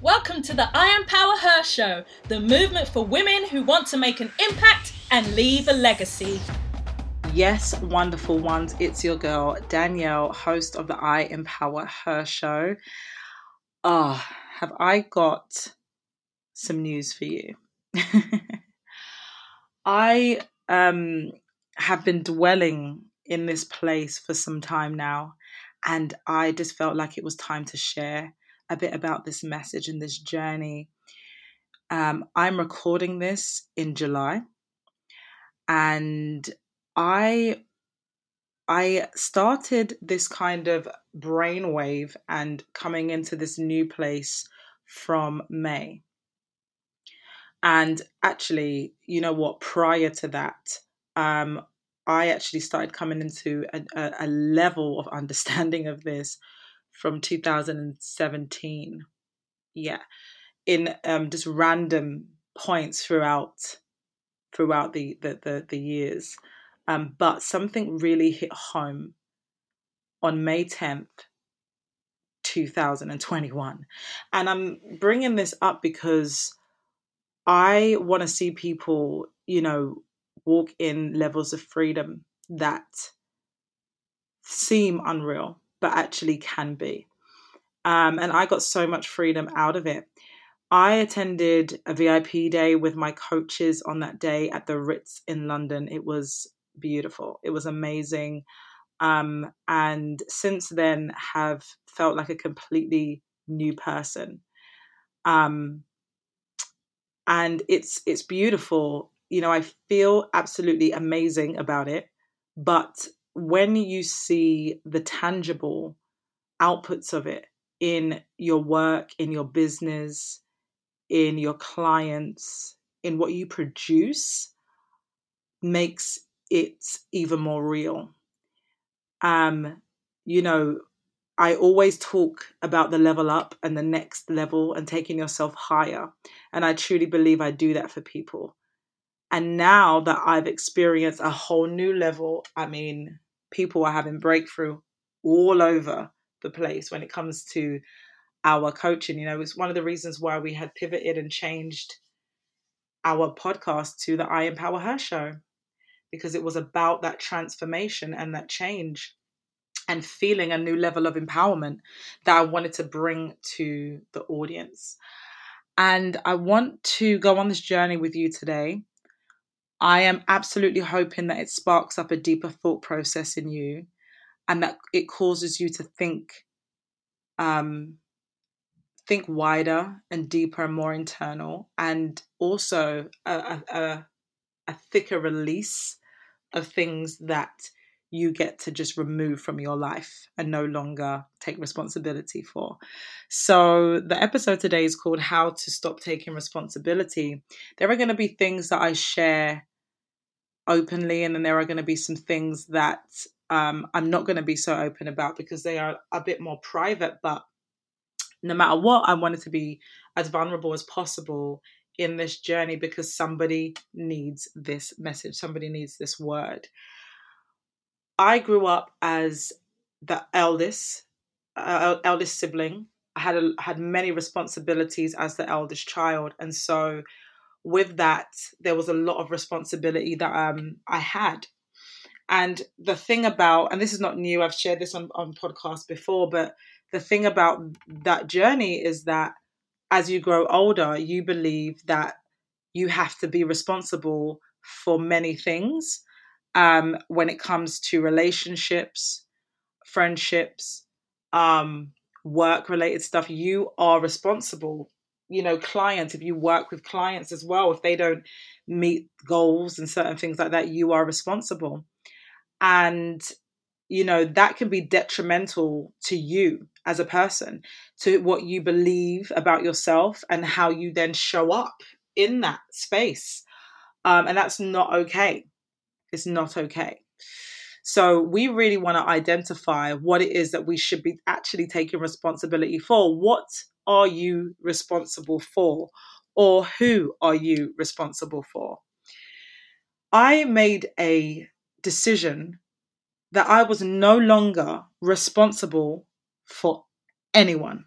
Welcome to the IMPower Her Show, the movement for women who want to make an impact and leave a legacy. Yes, wonderful ones. It's your girl, Dannielle, host of the IMPower Her Show. Ah, oh, have I got some news for you? I um, have been dwelling in this place for some time now, and I just felt like it was time to share a bit about this message and this journey. Um, I'm recording this in July, and I I started this kind of brainwave and coming into this new place from May. And actually, you know what? Prior to that, um, I actually started coming into a, a, a level of understanding of this from 2017. Yeah, in um, just random points throughout throughout the the the, the years. Um, but something really hit home on May 10th, 2021. And I'm bringing this up because I want to see people, you know, walk in levels of freedom that seem unreal but actually can be. Um, and I got so much freedom out of it. I attended a VIP day with my coaches on that day at the Ritz in London. It was beautiful. It was amazing. Um, and since then have felt like a completely new person. Um, and it's it's beautiful. You know, I feel absolutely amazing about it. But when you see the tangible outputs of it in your work, in your business, in your clients, in what you produce, makes it even more real. Um, you know, I always talk about the level up and the next level and taking yourself higher. And I truly believe I do that for people. And now that I've experienced a whole new level, I mean, people are having breakthrough all over the place when it comes to our coaching. You know, it's one of the reasons why we had pivoted and changed our podcast to the IMPower Her show because it was about that transformation and that change and feeling a new level of empowerment that I wanted to bring to the audience. And I want to go on this journey with you today I am absolutely hoping that it sparks up a deeper thought process in you and that it causes you to think um, think wider and deeper and more internal and also a, a, a thicker release of things that you get to just remove from your life and no longer take responsibility for. So, the episode today is called How to Stop Taking Responsibility. There are going to be things that I share openly, and then there are going to be some things that um, I'm not going to be so open about because they are a bit more private. But no matter what, I wanted to be as vulnerable as possible in this journey because somebody needs this message, somebody needs this word. I grew up as the eldest, uh, eldest sibling. I had a, had many responsibilities as the eldest child, and so with that, there was a lot of responsibility that um, I had. And the thing about, and this is not new, I've shared this on, on podcasts before, but the thing about that journey is that as you grow older, you believe that you have to be responsible for many things um, when it comes to relationships, friendships, um, work related stuff. You are responsible you know clients if you work with clients as well if they don't meet goals and certain things like that you are responsible. And you know that can be detrimental to you as a person to what you believe about yourself and how you then show up in that space. Um, and that's not okay. It's not okay. So we really want to identify what it is that we should be actually taking responsibility for. What are you responsible for? Or who are you responsible for? I made a decision that I was no longer responsible for anyone.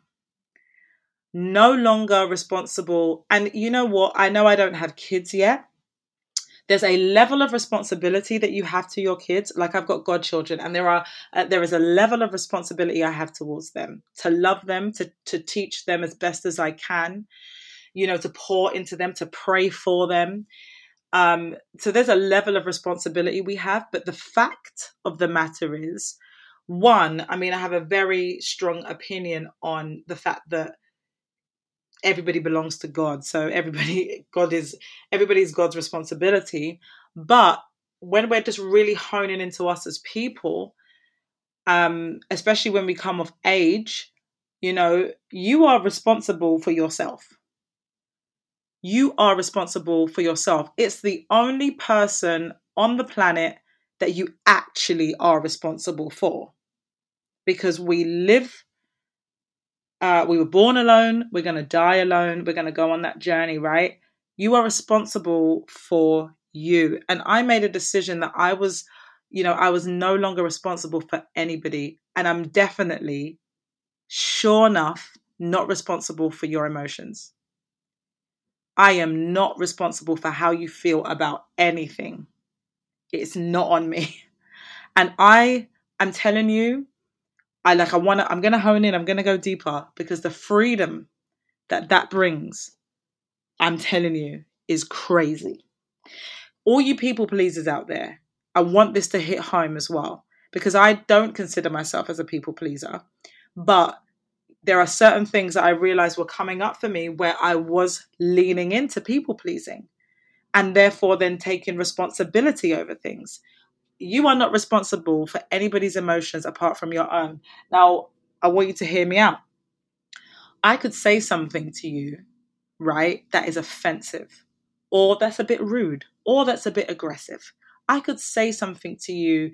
no longer responsible. And you know what? I know I don't have kids yet. There's a level of responsibility that you have to your kids. Like I've got godchildren, and there are uh, there is a level of responsibility I have towards them to love them, to to teach them as best as I can, you know, to pour into them, to pray for them. Um, so there's a level of responsibility we have, but the fact of the matter is, one, I mean, I have a very strong opinion on the fact that everybody belongs to God. So everybody, God is, everybody's God's responsibility. But when we're just really honing into us as people, um, especially when we come of age, you know, you are responsible for yourself. You are responsible for yourself. It's the only person on the planet that you actually are responsible for because we live uh, we were born alone, we're going to die alone, we're going to go on that journey, right? You are responsible for you. And I made a decision that I was, you know, I was no longer responsible for anybody. And I'm definitely, sure enough, not responsible for your emotions. I am not responsible for how you feel about anything. It's not on me. And I am telling you, I like I want to I'm going to hone in, I'm going to go deeper because the freedom that that brings I'm telling you is crazy. All you people pleasers out there, I want this to hit home as well because I don't consider myself as a people pleaser, but there are certain things that I realized were coming up for me where I was leaning into people pleasing and therefore then taking responsibility over things you are not responsible for anybody's emotions apart from your own. Now, I want you to hear me out. I could say something to you, right, that is offensive, or that's a bit rude, or that's a bit aggressive. I could say something to you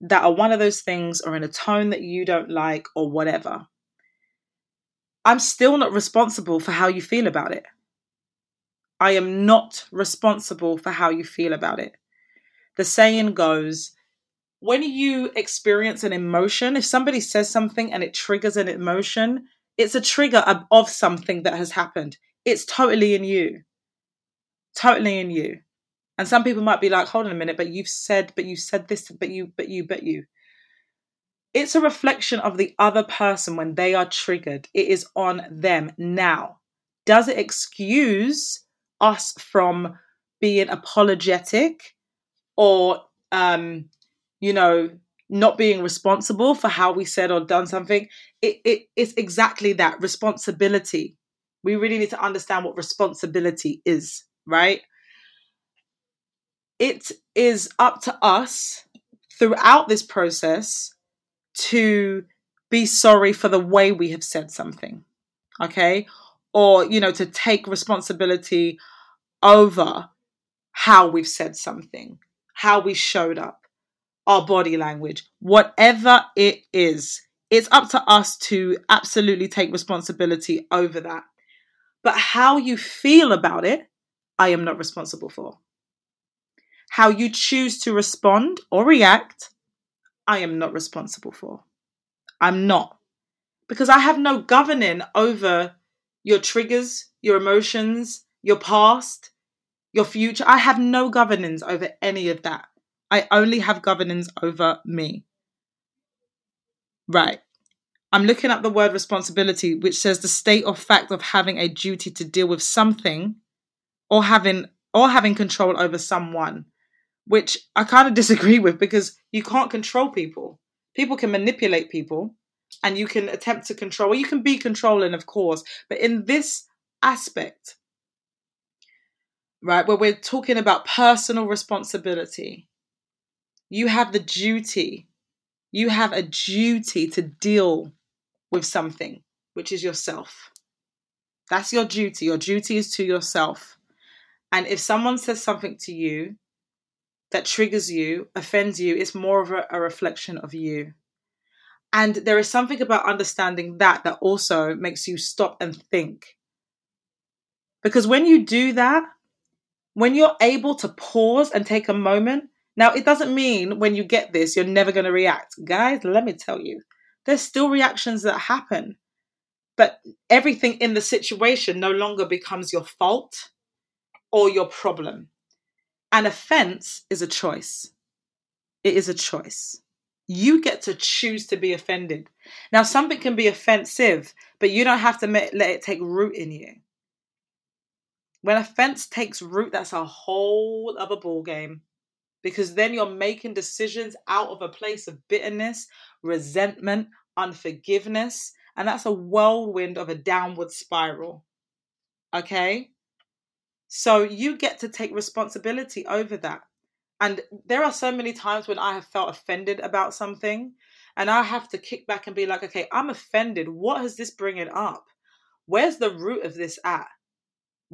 that are one of those things or in a tone that you don't like or whatever. I'm still not responsible for how you feel about it. I am not responsible for how you feel about it the saying goes when you experience an emotion, if somebody says something and it triggers an emotion, it's a trigger of, something that has happened. It's totally in you. Totally in you. And some people might be like, hold on a minute, but you've said, but you said this, but you, but you, but you. It's a reflection of the other person when they are triggered. It is on them now. Does it excuse us from being apologetic or um, you know, not being responsible for how we said or done something. It, it it's exactly that responsibility. We really need to understand what responsibility is, right? It is up to us throughout this process to be sorry for the way we have said something, okay? Or, you know, to take responsibility over how we've said something how we showed up, our body language, whatever it is. It's up to us to absolutely take responsibility over that. But how you feel about it, I am not responsible for. How you choose to respond or react, I am not responsible for. I'm not. Because I have no governing over your triggers, your emotions, your past, your future. I have no governance over any of that. I only have governance over me. Right. I'm looking at the word responsibility, which says the state or fact of having a duty to deal with something or having or having control over someone, which I kind of disagree with because you can't control people. People can manipulate people and you can attempt to control, or you can be controlling, of course. But in this aspect, right, where we're talking about personal responsibility, you have the duty, you have a duty to deal with something, which is yourself. That's your duty. Your duty is to yourself. And if someone says something to you that triggers you, offends you, it's more of a, a reflection of you. And there is something about understanding that that also makes you stop and think. Because when you do that, when you're able to pause and take a moment, now it doesn't mean when you get this, you're never going to react. Guys, let me tell you, there's still reactions that happen. but everything in the situation no longer becomes your fault or your problem. An offense is a choice. It is a choice. You get to choose to be offended. Now, something can be offensive, but you don't have to let it take root in you. When offense takes root, that's a whole other ball game because then you're making decisions out of a place of bitterness, resentment, unforgiveness, and that's a whirlwind of a downward spiral. Okay? So you get to take responsibility over that. And there are so many times when I have felt offended about something, and I have to kick back and be like, okay, I'm offended. What has this bringing up? Where's the root of this at?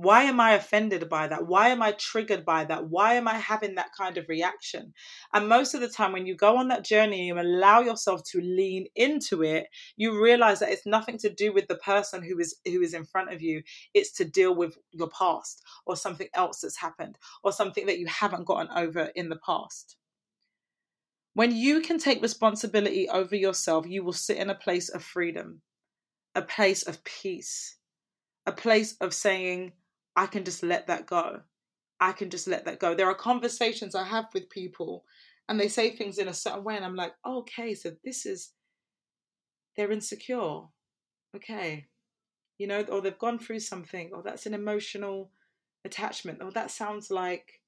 Why am I offended by that? Why am I triggered by that? Why am I having that kind of reaction? And most of the time, when you go on that journey and you allow yourself to lean into it, you realize that it's nothing to do with the person who is who is in front of you. It's to deal with your past or something else that's happened or something that you haven't gotten over in the past. When you can take responsibility over yourself, you will sit in a place of freedom, a place of peace, a place of saying, I can just let that go. I can just let that go. There are conversations I have with people and they say things in a certain way, and I'm like, okay, so this is, they're insecure. Okay. You know, or they've gone through something, or that's an emotional attachment, or that sounds like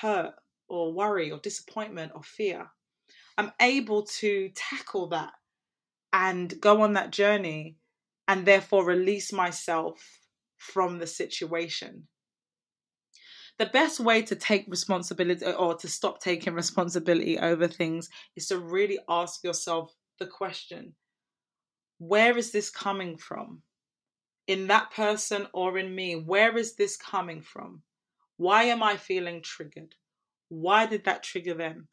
hurt, or worry, or disappointment, or fear. I'm able to tackle that and go on that journey and therefore release myself from the situation. The best way to take responsibility uh, or to stop taking responsibility over things is to really ask yourself the question where is this coming from? In that person or in me, where is this coming from? Why am I feeling triggered? Why did that trigger them?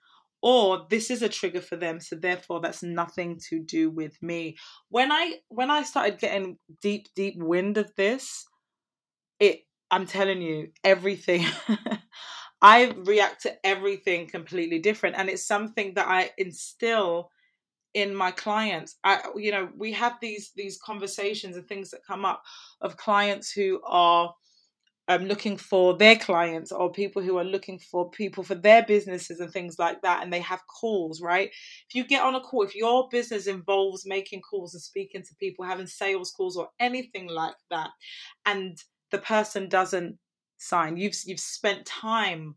or this is a trigger for them so therefore that's nothing to do with me when i when i started getting deep deep wind of this it i'm telling you everything i react to everything completely different and it's something that i instill in my clients. I you know we have these these conversations and things that come up of clients who are um, looking for their clients or people who are looking for people for their businesses and things like that and they have calls right? If you get on a call if your business involves making calls and speaking to people having sales calls or anything like that and the person doesn't sign. You've you've spent time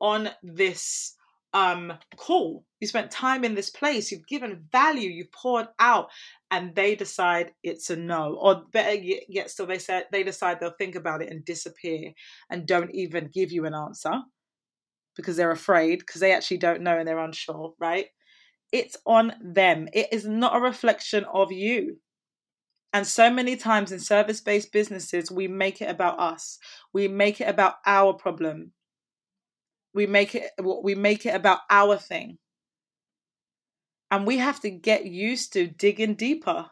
on this um call. You spent time in this place. You've given value. You've poured out, and they decide it's a no. Or better yet, still, they said they decide they'll think about it and disappear and don't even give you an answer because they're afraid because they actually don't know and they're unsure. Right? It's on them. It is not a reflection of you. And so many times in service based businesses, we make it about us. We make it about our problem. We make it we make it about our thing. And we have to get used to digging deeper.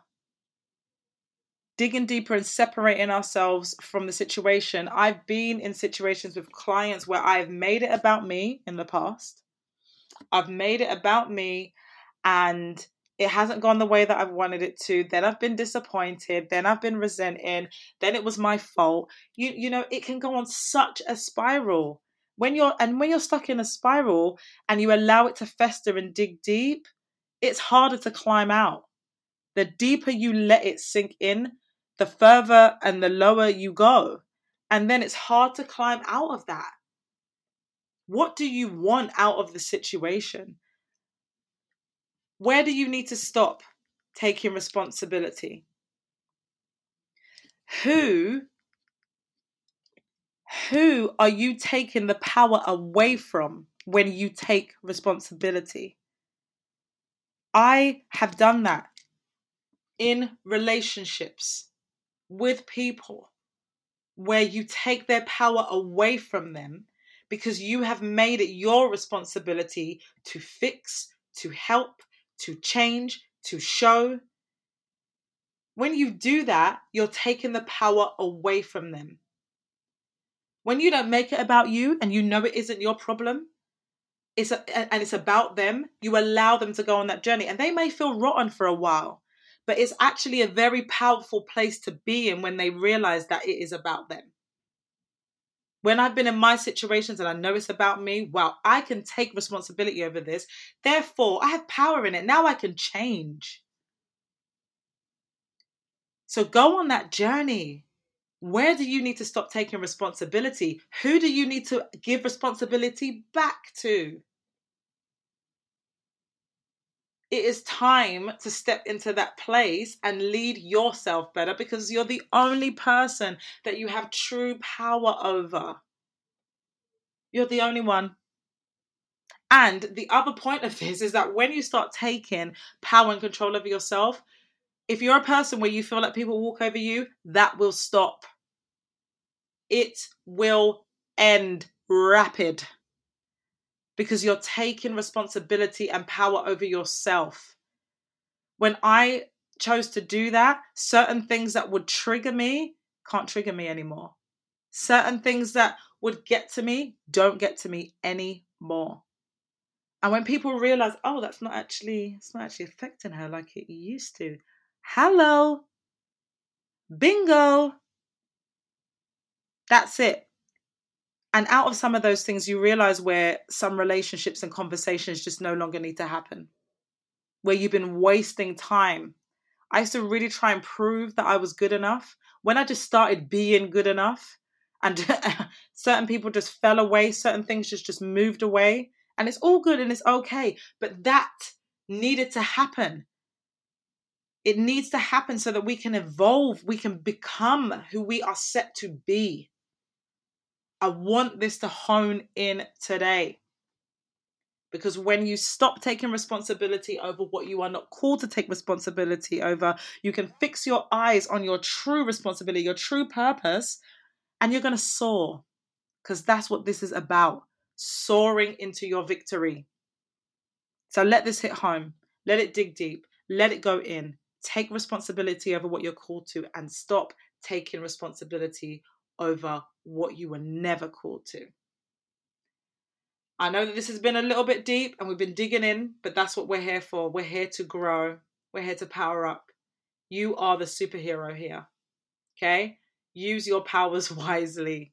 Digging deeper and separating ourselves from the situation. I've been in situations with clients where I've made it about me in the past. I've made it about me and it hasn't gone the way that I've wanted it to. Then I've been disappointed. Then I've been resenting. Then it was my fault. You you know, it can go on such a spiral. When you're and when you're stuck in a spiral and you allow it to fester and dig deep, it's harder to climb out. The deeper you let it sink in, the further and the lower you go. And then it's hard to climb out of that. What do you want out of the situation? Where do you need to stop taking responsibility? Who who are you taking the power away from when you take responsibility? I have done that in relationships with people where you take their power away from them because you have made it your responsibility to fix, to help, to change, to show. When you do that, you're taking the power away from them. When you don't make it about you and you know it isn't your problem, it's a, and it's about them, you allow them to go on that journey and they may feel rotten for a while. but it's actually a very powerful place to be in when they realize that it is about them. When I've been in my situations and I know it's about me, wow, I can take responsibility over this. Therefore, I have power in it. Now I can change. So go on that journey. Where do you need to stop taking responsibility? Who do you need to give responsibility back to? It is time to step into that place and lead yourself better because you're the only person that you have true power over. You're the only one. And the other point of this is that when you start taking power and control over yourself, if you're a person where you feel like people walk over you, that will stop. It will end rapid because you're taking responsibility and power over yourself. When I chose to do that, certain things that would trigger me can't trigger me anymore. Certain things that would get to me don't get to me anymore. And when people realize, oh, that's not actually it's not actually affecting her like it used to, Hello. Bingo. That's it. And out of some of those things, you realize where some relationships and conversations just no longer need to happen, where you've been wasting time. I used to really try and prove that I was good enough. When I just started being good enough, and certain people just fell away, certain things just just moved away, and it's all good and it's okay. But that needed to happen it needs to happen so that we can evolve, we can become who we are set to be. I want this to hone in today. Because when you stop taking responsibility over what you are not called to take responsibility over, you can fix your eyes on your true responsibility, your true purpose, and you're going to soar. Because that's what this is about soaring into your victory. So let this hit home. Let it dig deep. Let it go in. Take responsibility over what you're called to and stop taking responsibility over what you were never called to. I know that this has been a little bit deep and we've been digging in, but that's what we're here for. We're here to grow, we're here to power up. You are the superhero here. Okay? Use your powers wisely.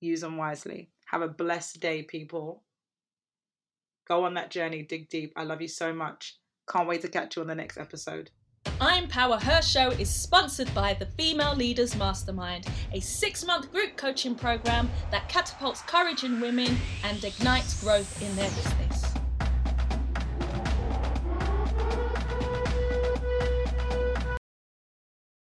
Use them wisely. Have a blessed day, people. Go on that journey, dig deep. I love you so much. Can't wait to catch you on the next episode. IMPower Her Show is sponsored by the Female Leaders Mastermind, a six month group coaching program that catapults courage in women and ignites growth in their business.